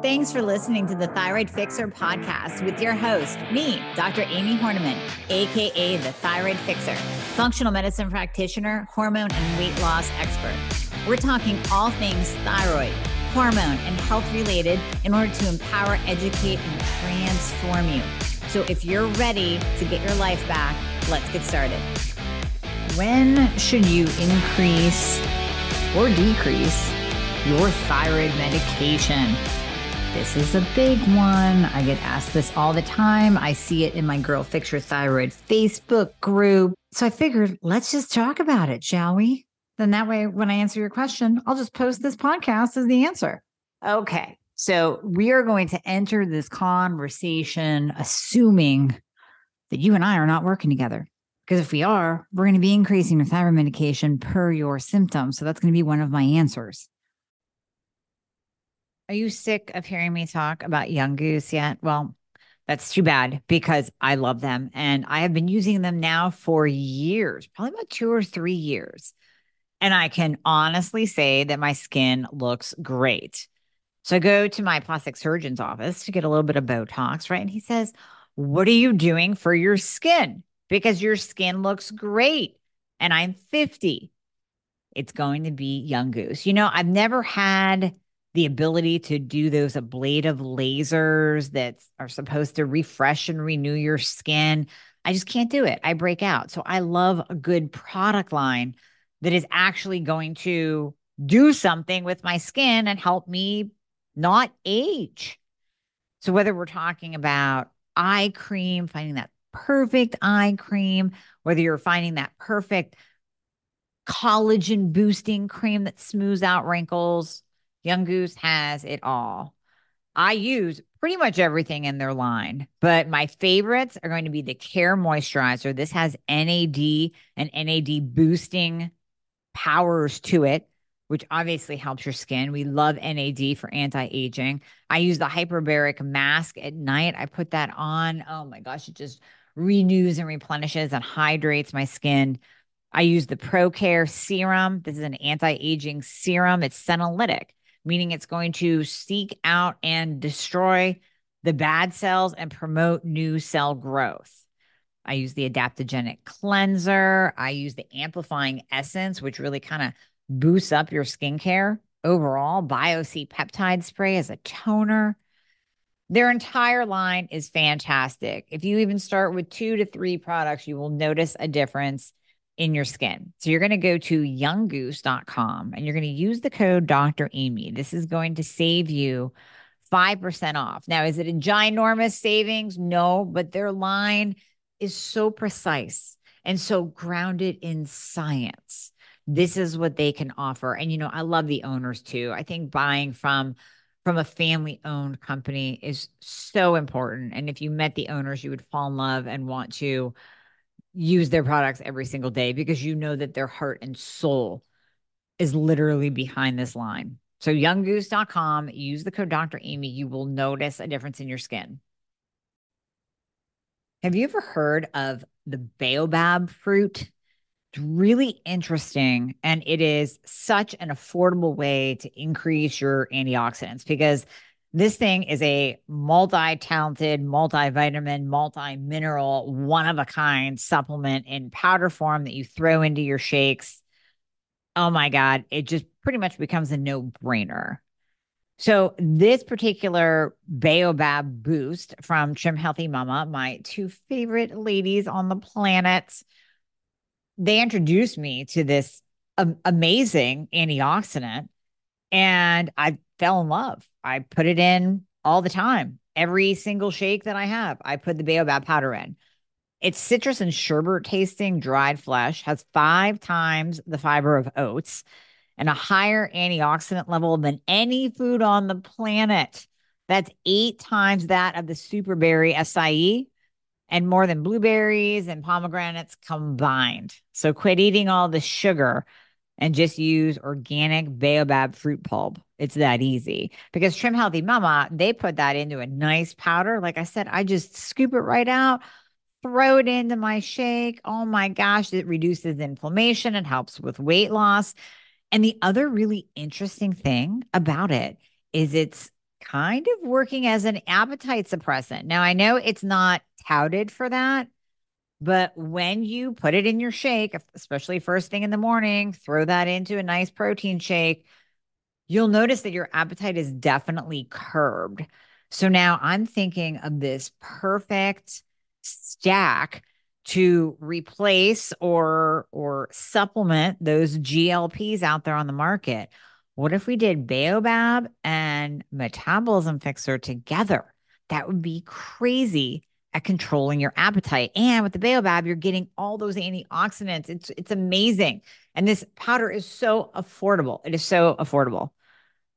Thanks for listening to the Thyroid Fixer podcast with your host, me, Dr. Amie Hornaman, AKA the Thyroid Fixer, functional medicine practitioner, hormone and weight loss expert. We're talking all things thyroid, hormone, and health related in order to empower, educate, and transform you. So if you're ready to get your life back, let's get started. When should you increase or decrease your thyroid medication? This is a big one. I get asked this all the time. I see it in my Girl Fix Your Thyroid Facebook group. So I figured let's just talk about it, shall we? Then that way, when I answer your question, I'll just post this podcast as the answer. Okay. So we are going to enter this conversation assuming that you and I are not working together. Because if we are, we're going to be increasing your thyroid medication per your symptoms. So that's going to be one of my answers. Are you sick of hearing me talk about Young Goose yet? Well, that's too bad because I love them and I have been using them now for years, probably about two or three years. And I can honestly say that my skin looks great. So I go to my plastic surgeon's office to get a little bit of Botox, right? And he says, What are you doing for your skin? Because your skin looks great. And I'm 50. It's going to be Young Goose. You know, I've never had the ability to do those ablative lasers that are supposed to refresh and renew your skin. I just can't do it. I break out. So I love a good product line that is actually going to do something with my skin and help me not age. So whether we're talking about eye cream, finding that perfect eye cream, whether you're finding that perfect collagen boosting cream that smooths out wrinkles, Young Goose has it all. I use pretty much everything in their line, but my favorites are going to be the Care Moisturizer. This has NAD and NAD boosting powers to it, which obviously helps your skin. We love NAD for anti aging. I use the hyperbaric mask at night. I put that on. Oh my gosh, it just renews and replenishes and hydrates my skin. I use the ProCare serum. This is an anti aging serum, it's senolytic meaning it's going to seek out and destroy the bad cells and promote new cell growth. I use the adaptogenic cleanser. I use the amplifying essence, which really kind of boosts up your skincare overall. BioC peptide spray as a toner. Their entire line is fantastic. If you even start with two to three products, you will notice a difference in your skin. So you're going to go to younggoose.com and you're going to use the code Dr. Amy. This is going to save you 5% off. Now, is it a ginormous savings? No, but their line is so precise and so grounded in science. This is what they can offer. And you know, I love the owners too. I think buying from from a family owned company is so important. And if you met the owners, you would fall in love and want to use their products every single day because you know that their heart and soul is literally behind this line. So younggoose.com, use the code Dr. Amy, you will notice a difference in your skin. Have you ever heard of the baobab fruit? It's really interesting and it is such an affordable way to increase your antioxidants because this thing is a multi talented, multivitamin, multi mineral, one of a kind supplement in powder form that you throw into your shakes. Oh my God, it just pretty much becomes a no brainer. So, this particular Baobab boost from Trim Healthy Mama, my two favorite ladies on the planet, they introduced me to this amazing antioxidant and I fell in love. I put it in all the time. Every single shake that I have, I put the baobab powder in. It's citrus and sherbet tasting dried flesh, has five times the fiber of oats and a higher antioxidant level than any food on the planet. That's eight times that of the superberry acai and more than blueberries and pomegranates combined. So quit eating all the sugar and just use organic baobab fruit pulp. It's that easy because Trim Healthy Mama, they put that into a nice powder. Like I said, I just scoop it right out, throw it into my shake. Oh my gosh, it reduces inflammation and helps with weight loss. And the other really interesting thing about it is it's kind of working as an appetite suppressant. Now, I know it's not touted for that, but when you put it in your shake, especially first thing in the morning, throw that into a nice protein shake, you'll notice that your appetite is definitely curbed. So now I'm thinking of this perfect stack to replace or or supplement those GLPs out there on the market. What if we did Baobab and Metabolism Fixer together? That would be crazy at controlling your appetite. And with the Baobab, you're getting all those antioxidants. It's it's amazing. And this powder is so affordable. It is so affordable.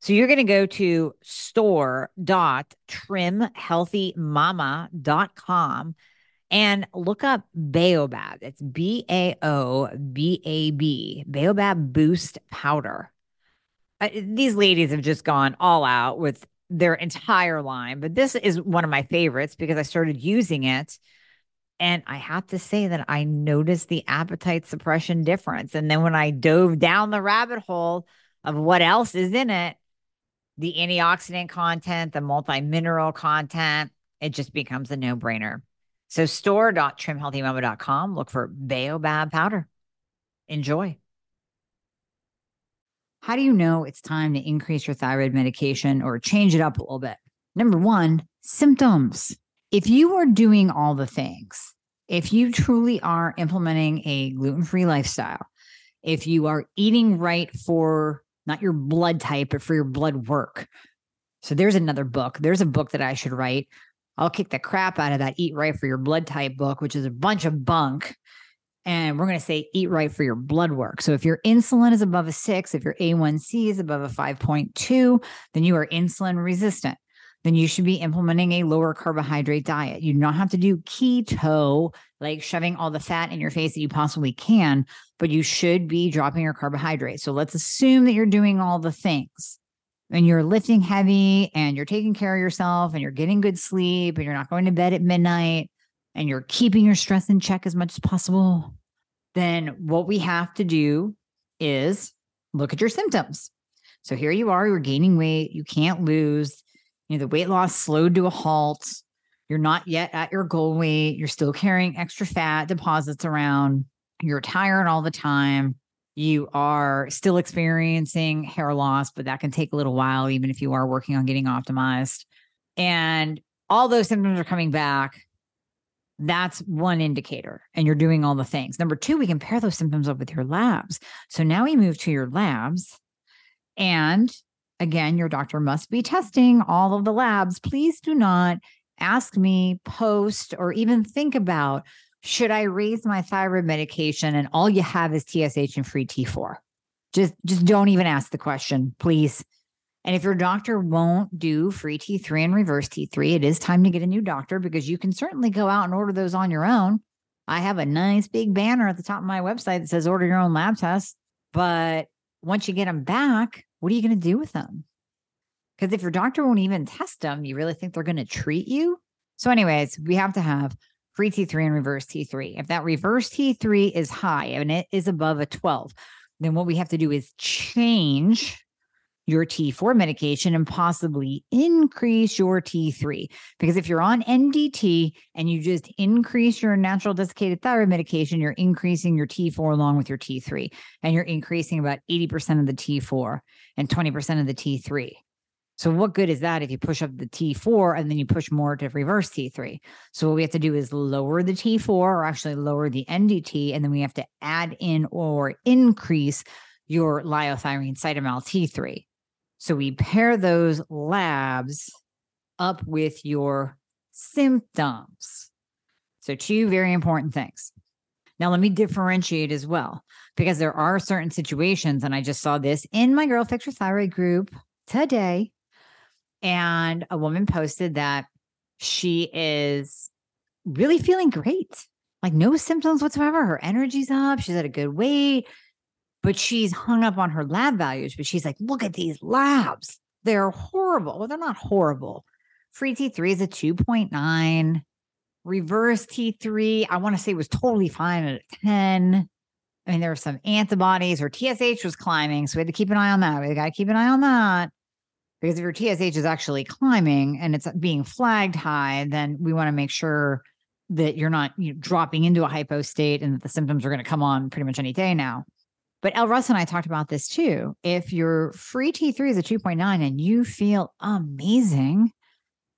So you're going to go to store.trimhealthymama.com and look up Baobab. It's B A O B A B, Baobab Boost Powder. Uh, these ladies have just gone all out with their entire line, but this is one of my favorites because I started using it. And I have to say that I noticed the appetite suppression difference. And then when I dove down the rabbit hole of what else is in it, the antioxidant content, the multi mineral content, it just becomes a no brainer. So store.trimhealthymama.com, look for Baobab powder. Enjoy. How do you know it's time to increase your thyroid medication or change it up a little bit? Number one, symptoms. If you are doing all the things, if you truly are implementing a gluten free lifestyle, if you are eating right for not your blood type, but for your blood work. So there's another book. There's a book that I should write. I'll kick the crap out of that Eat Right for Your Blood Type book, which is a bunch of bunk. And we're going to say eat right for your blood work. So if your insulin is above a six, if your A1C is above a 5.2, then you are insulin resistant. Then you should be implementing a lower carbohydrate diet. You do not have to do keto, like shoving all the fat in your face that you possibly can, but you should be dropping your carbohydrates. So let's assume that you're doing all the things and you're lifting heavy and you're taking care of yourself and you're getting good sleep and you're not going to bed at midnight and you're keeping your stress in check as much as possible, then what we have to do is look at your symptoms. So here you are, you're gaining weight, you can't lose, you know, the weight loss slowed to a halt. You're not yet at your goal weight. You're still carrying extra fat deposits around you're tired all the time, you are still experiencing hair loss, but that can take a little while, even if you are working on getting optimized. And all those symptoms are coming back. That's one indicator, and you're doing all the things. Number two, we compare those symptoms up with your labs. So now we move to your labs. And again, your doctor must be testing all of the labs. Please do not ask me, post, or even think about should I raise my thyroid medication and all you have is TSH and free T4? Just just don't even ask the question, please. And if your doctor won't do free T3 and reverse T3, it is time to get a new doctor because you can certainly go out and order those on your own. I have a nice big banner at the top of my website that says order your own lab test. But once you get them back, what are you going to do with them? Because if your doctor won't even test them, you really think they're going to treat you? So, anyways, we have to have free T3 and reverse T3. If that reverse T3 is high and it is above a 12, then what we have to do is change your T4 medication and possibly increase your T3. Because if you're on NDT and you just increase your natural desiccated thyroid medication, you're increasing your T4 along with your T3, and you're increasing about 80% of the T4 and 20% of the T3. So what good is that if you push up the T4 and then you push more to reverse T3? So what we have to do is lower the T4 or actually lower the NDT, and then we have to add in or increase your liothyronine cytomel T3. So we pair those labs up with your symptoms. So two very important things. Now let me differentiate as well because there are certain situations, and I just saw this in my Girl Fix Your Thyroid group today and a woman posted that she is really feeling great, like no symptoms whatsoever. Her energy's up. She's at a good weight, but she's hung up on her lab values. But she's like, look at these labs. They're horrible. Well, they're not horrible. Free T3 is a 2.9. Reverse T3, I want to say was totally fine at a 10. I mean, there were some antibodies or TSH was climbing. So we had to keep an eye on that. We got to keep an eye on that. Because if your TSH is actually climbing and it's being flagged high, then we want to make sure that you're not you know, dropping into a hypo state and that the symptoms are going to come on pretty much any day now. But El Russ and I talked about this too. If your free T3 is a 2.9 and you feel amazing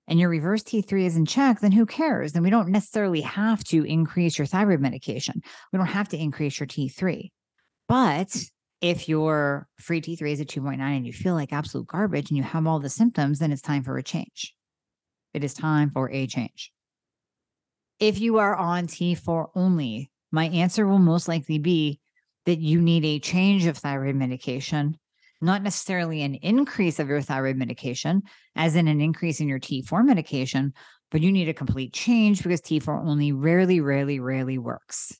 and your reverse T3 is in check, then who cares? Then we don't necessarily have to increase your thyroid medication. We don't have to increase your T3. But if your free T3 is a 2.9 and you feel like absolute garbage and you have all the symptoms, then it's time for a change. It is time for a change. If you are on T4 only, my answer will most likely be that you need a change of thyroid medication, not necessarily an increase of your thyroid medication, as in an increase in your T4 medication, but you need a complete change because T4 only rarely, rarely, rarely works.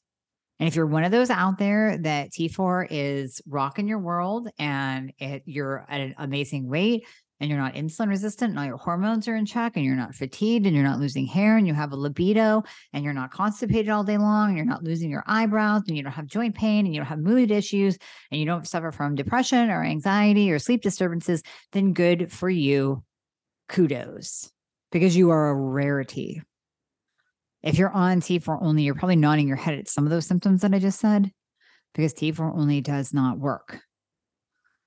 And if you're one of those out there that T4 is rocking your world and it, you're at an amazing weight and you're not insulin resistant and all your hormones are in check and you're not fatigued and you're not losing hair and you have a libido and you're not constipated all day long and you're not losing your eyebrows and you don't have joint pain and you don't have mood issues and you don't suffer from depression or anxiety or sleep disturbances, then good for you. Kudos because you are a rarity. If you're on T4 only, you're probably nodding your head at some of those symptoms that I just said because T4 only does not work.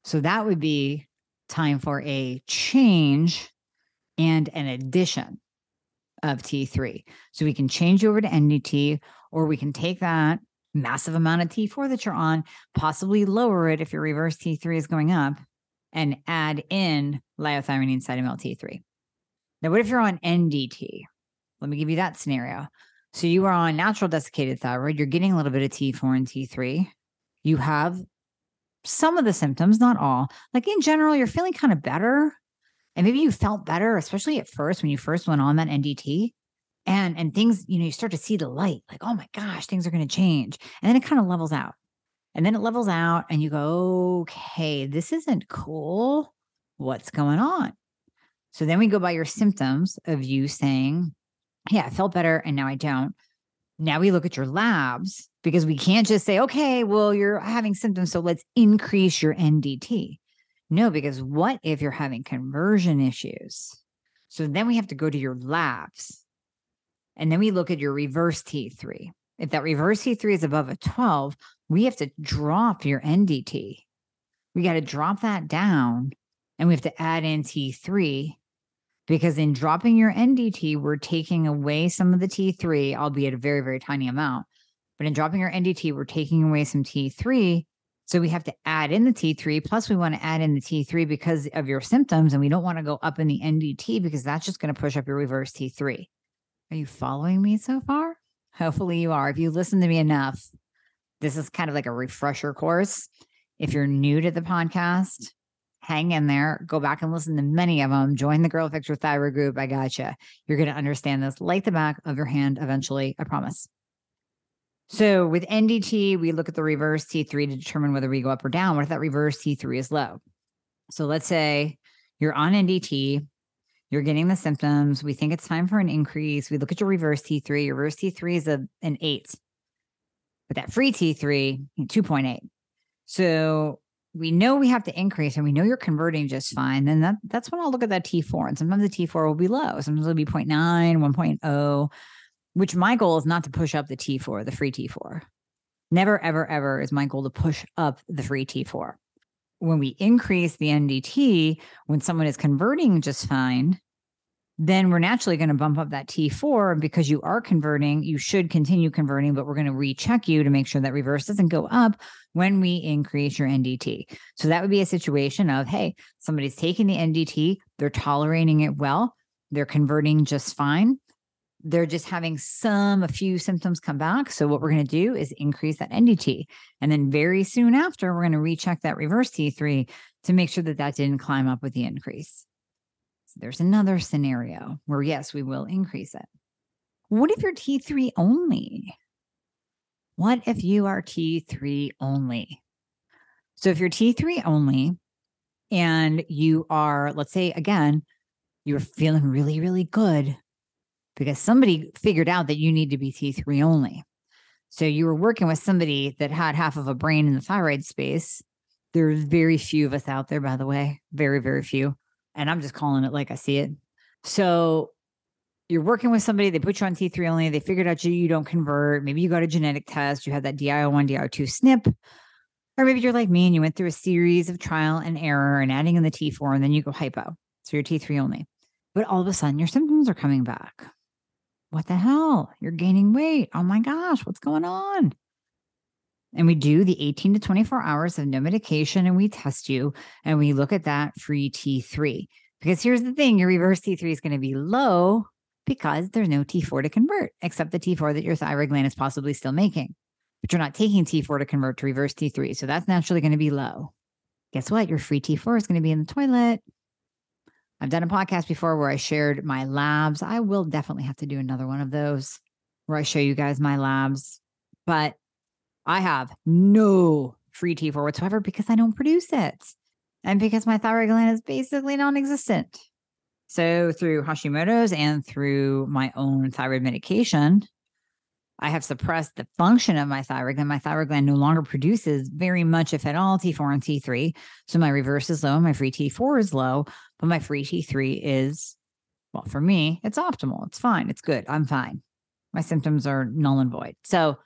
So that would be time for a change and an addition of T3. So we can change over to NDT, or we can take that massive amount of T4 that you're on, possibly lower it if your reverse T3 is going up, and add in liothyronine cytomel T3. Now, what if you're on NDT? Let me give you that scenario. So you are on natural desiccated thyroid, you're getting a little bit of T4 and T3. You have some of the symptoms, not all. Like in general, you're feeling kind of better. And maybe you felt better, especially at first when you first went on that NDT. And and things, you know, you start to see the light, like, oh my gosh, things are going to change. And then it kind of levels out. And then it levels out and you go, okay, this isn't cool. What's going on? So then we go by your symptoms of you saying, yeah, I felt better and now I don't. Now we look at your labs because we can't just say, okay, well, you're having symptoms. So let's increase your NDT. No, because what if you're having conversion issues? So then we have to go to your labs. And then we look at your reverse T3. If that reverse T3 is above a 12, we have to drop your NDT. We got to drop that down and we have to add in T3 because in dropping your NDT, we're taking away some of the T3, albeit a very, very tiny amount. But in dropping our NDT, we're taking away some T3. So we have to add in the T3. Plus, we want to add in the T3 because of your symptoms. And we don't want to go up in the NDT because that's just going to push up your reverse T3. Are you following me so far? Hopefully, you are. If you listen to me enough, this is kind of like a refresher course. If you're new to the podcast, hang in there, go back and listen to many of them. Join the Girl Fix Your Thyroid group. I gotcha. You're going to understand this like the back of your hand eventually. I promise. So with NDT, we look at the reverse T3 to determine whether we go up or down. What if that reverse T3 is low? So let's say you're on NDT, you're getting the symptoms. We think it's time for an increase. We look at your reverse T3. Your reverse T3 is a, an eight, but that free T3, 2.8. So we know we have to increase and we know you're converting just fine, then that, that's when I'll look at that T4. And sometimes the T4 will be low. Sometimes it'll be 0.9, 1.0, which my goal is not to push up the T4, the free T4. Never, ever, ever is my goal to push up the free T4. When we increase the NDT, when someone is converting just fine, then we're naturally going to bump up that T4 because you are converting. You should continue converting, but we're going to recheck you to make sure that reverse doesn't go up when we increase your NDT. So that would be a situation of, hey, somebody's taking the NDT, they're tolerating it well, they're converting just fine. They're just having some, a few symptoms come back. So, what we're going to do is increase that NDT. And then, very soon after, we're going to recheck that reverse T3 to make sure that that didn't climb up with the increase So there's another scenario where, yes, we will increase it. What if you're T3 only? What if you are T3 only? So, if you're T3 only and you are, let's say, again, you're feeling really, really good because somebody figured out that you need to be T3 only. So, you were working with somebody that had half of a brain in the thyroid space. There's very few of us out there, by the way, very, very few. And I'm just calling it like I see it. So you're working with somebody, they put you on T3 only, they figured out you, you don't convert. Maybe you got a genetic test, you had that DIO1, DIO2 SNP. Or maybe you're like me and you went through a series of trial and error and adding in the T4, and then you go hypo. So you're T3 only. But all of a sudden, your symptoms are coming back. What the hell? You're gaining weight. Oh my gosh, what's going on? And we do the 18 to 24 hours of no medication and we test you and we look at that free T3. Because here's the thing your reverse T3 is going to be low because there's no T4 to convert, except the T4 that your thyroid gland is possibly still making. But you're not taking T4 to convert to reverse T3. So that's naturally going to be low. Guess what? Your free T4 is going to be in the toilet. I've done a podcast before where I shared my labs. I will definitely have to do another one of those where I show you guys my labs. But I have no free T4 whatsoever because I don't produce it. And because my thyroid gland is basically non existent. So, through Hashimoto's and through my own thyroid medication, I have suppressed the function of my thyroid gland. My thyroid gland no longer produces very much, if at all, T4 and T3. So, my reverse is low, my free T4 is low, but my free T3 is, well, for me, it's optimal. It's fine. It's good. I'm fine. My symptoms are null and void. So,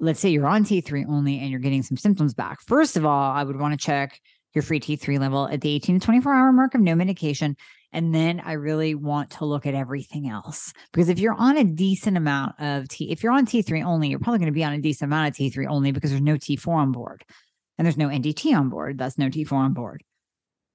let's say you're on T3 only and you're getting some symptoms back. First of all, I would want to check your free T3 level at the 18 to 24 hour mark of no medication and then I really want to look at everything else. Because if you're on a decent amount of T, if you're on T3 only, you're probably going to be on a decent amount of T3 only because there's no T4 on board and there's no NDT on board. That's no T4 on board.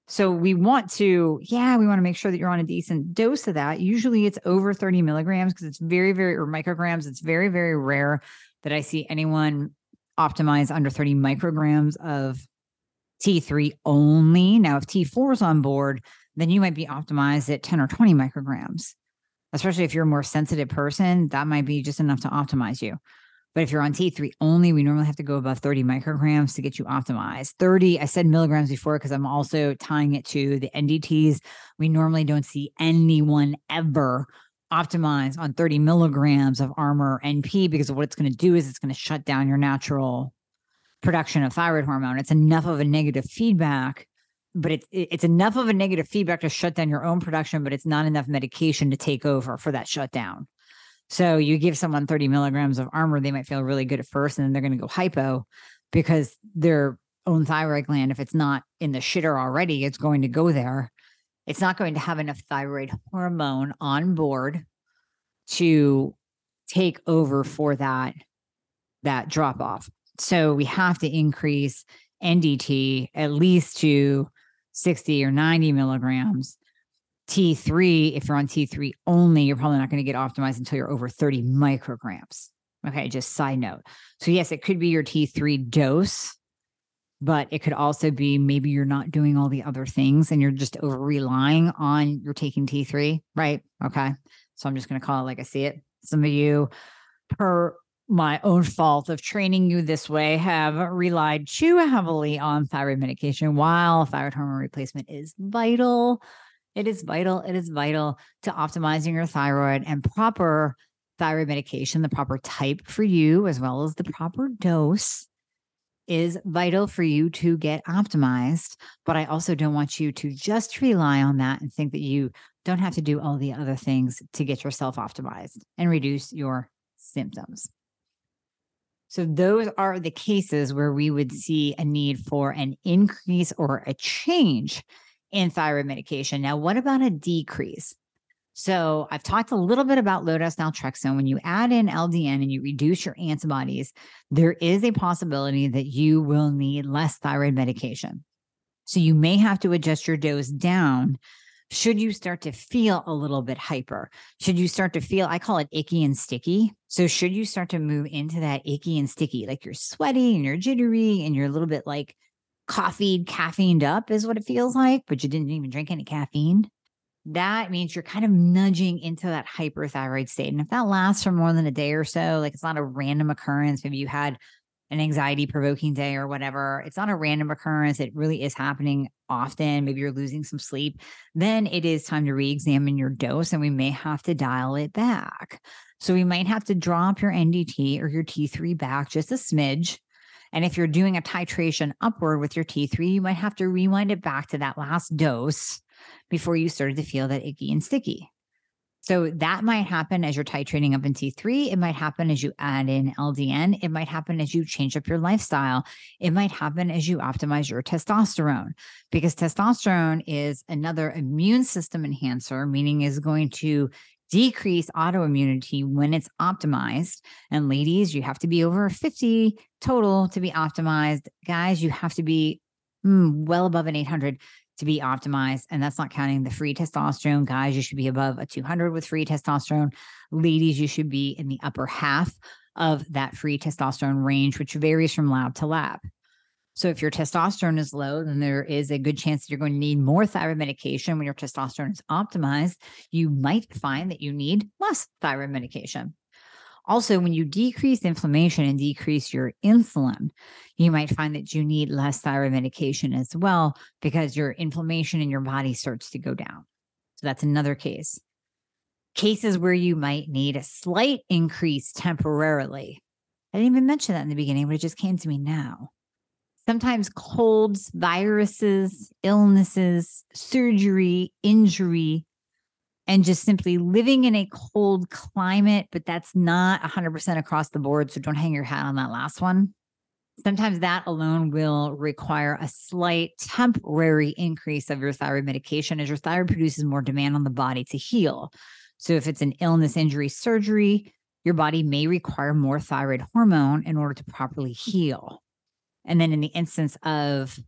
So we want to, yeah, we want to make sure that you're on a decent dose of that. Usually it's over 30 milligrams because it's very, very, or micrograms. It's very, very rare that I see anyone optimize under 30 micrograms of T3 only. Now, if T4 is on board, then you might be optimized at 10 or 20 micrograms. Especially if you're a more sensitive person, that might be just enough to optimize you. But if you're on T3 only, we normally have to go above 30 micrograms to get you optimized. 30, I said milligrams before because I'm also tying it to the NDTs. We normally don't see anyone ever optimize on 30 milligrams of Armour NP because what it's going to do is it's going to shut down your natural production of thyroid hormone. It's enough of a negative feedback but it's it's enough of a negative feedback to shut down your own production, but it's not enough medication to take over for that shutdown. So you give someone 30 milligrams of Armour, they might feel really good at first, and then they're going to go hypo because their own thyroid gland, if it's not in the shitter already, it's going to go there. It's not going to have enough thyroid hormone on board to take over for that that drop off. So we have to increase NDT at least to 60 or 90 milligrams. T3, if you're on T3 only, you're probably not going to get optimized until you're over 30 micrograms. Okay, just side note. So, yes, it could be your T3 dose, but it could also be maybe you're not doing all the other things and you're just over relying on you're taking T3, right? Okay. So, I'm just going to call it like I see it. Some of you, per my own fault of training you this way have relied too heavily on thyroid medication while thyroid hormone replacement is vital. It is vital. It is vital to optimizing your thyroid and proper thyroid medication, the proper type for you, as well as the proper dose, is vital for you to get optimized. But I also don't want you to just rely on that and think that you don't have to do all the other things to get yourself optimized and reduce your symptoms. So those are the cases where we would mm. see a need for an increase or a change in thyroid medication. Now, what about a decrease? So I've talked a little bit about low dose naltrexone. When you add in LDN and you reduce your antibodies, there is a possibility that you will need less thyroid medication. So you may have to adjust your dose down should you start to feel a little bit hyper? Should you start to feel, I call it icky and sticky. So, should you start to move into that icky and sticky, like you're sweaty and you're jittery and you're a little bit like coffee, caffeined up, is what it feels like, but you didn't even drink any caffeine? That means you're kind of nudging into that hyperthyroid state. And if that lasts for more than a day or so, like it's not a random occurrence, maybe you had an anxiety provoking day or whatever, it's not a random occurrence. It really is happening often. Maybe you're losing some sleep. Then it is time to re examine your dose and we may have to dial it back. So we might have to drop your NDT or your T3 back just a smidge. And if you're doing a titration upward with your T3, you might have to rewind it back to that last dose before you started to feel that icky and sticky. So that might happen as you're titrating up in T3. It might happen as you add in LDN. It might happen as you change up your lifestyle. It might happen as you optimize your testosterone because testosterone is another immune system enhancer, meaning is going to decrease autoimmunity when it's optimized. And ladies, you have to be over 50 total to be optimized. Guys, you have to be mm, well above an 800 to be optimized. And that's not counting the free testosterone. Guys, you should be above a 200 with free testosterone. Ladies, you should be in the upper half of that free testosterone range, which varies from lab to lab. So if your testosterone is low, then there is a good chance that you're going to need more thyroid medication. When your testosterone is optimized, you might find that you need less thyroid medication. Also, when you decrease inflammation and decrease your insulin, you might find that you need less thyroid medication as well because your inflammation in your body starts to go down. So that's another case. Cases where you might need a slight increase temporarily. I didn't even mention that in the beginning, but it just came to me now. Sometimes colds, viruses, illnesses, surgery, injury, and just simply living in a cold climate, but that's not 100% across the board. So don't hang your hat on that last one. Sometimes that alone will require a slight temporary increase of your thyroid medication as your thyroid produces more demand on the body to heal. So if it's an illness, injury, surgery, your body may require more thyroid hormone in order to properly heal. And then in the instance of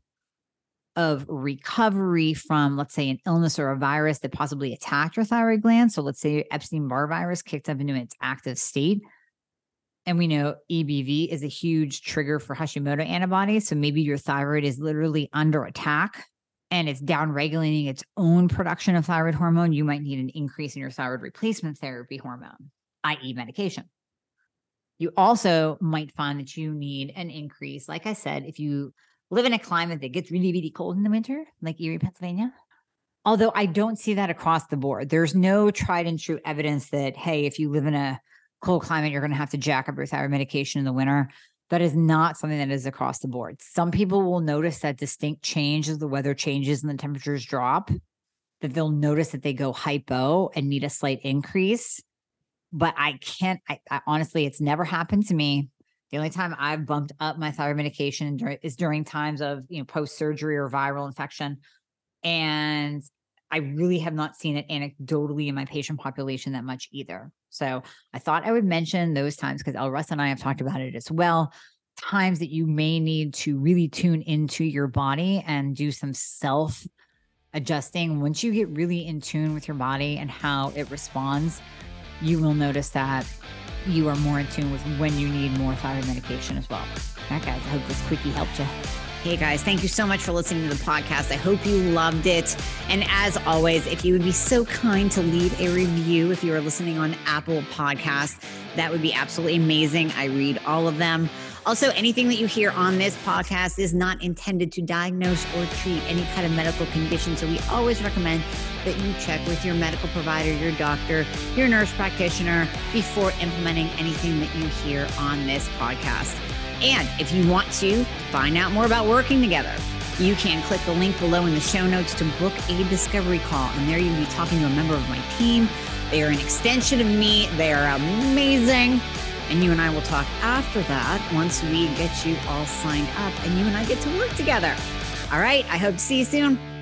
of recovery from, let's say, an illness or a virus that possibly attacked your thyroid gland. So let's say Epstein Barr virus kicked up into its active state. And we know EBV is a huge trigger for Hashimoto antibodies. So maybe your thyroid is literally under attack and it's down regulating its own production of thyroid hormone. You might need an increase in your thyroid replacement therapy hormone, i.e., medication. You also might find that you need an increase. Like I said, if you live in a climate that gets really, really cold in the winter, like Erie, Pennsylvania. Although I don't see that across the board. There's no tried and true evidence that, hey, if you live in a cold climate, you're going to have to jack up your thyroid medication in the winter. That is not something that is across the board. Some people will notice that distinct change as the weather changes and the temperatures drop, that they'll notice that they go hypo and need a slight increase. But I can't, I, I honestly, it's never happened to me. The only time I've bumped up my thyroid medication is during times of, you know, post surgery or viral infection. And I really have not seen it anecdotally in my patient population that much either. So I thought I would mention those times because El Russ and I have talked about it as well. Times that you may need to really tune into your body and do some self adjusting. Once you get really in tune with your body and how it responds, you will notice that you are more in tune with when you need more thyroid medication as well. Right, guys, I hope this quickie helped you. Hey guys, thank you so much for listening to the podcast. I hope you loved it. And as always, if you would be so kind to leave a review if you are listening on Apple Podcasts, that would be absolutely amazing. I read all of them. Also, anything that you hear on this podcast is not intended to diagnose or treat any kind of medical condition. So we always recommend that you check with your medical provider, your doctor, your nurse practitioner before implementing anything that you hear on this podcast. And if you want to find out more about working together, you can click the link below in the show notes to book a discovery call. And there you'll be talking to a member of my team. They are an extension of me, they are amazing. And you and I will talk after that once we get you all signed up and you and I get to work together. All right. I hope to see you soon.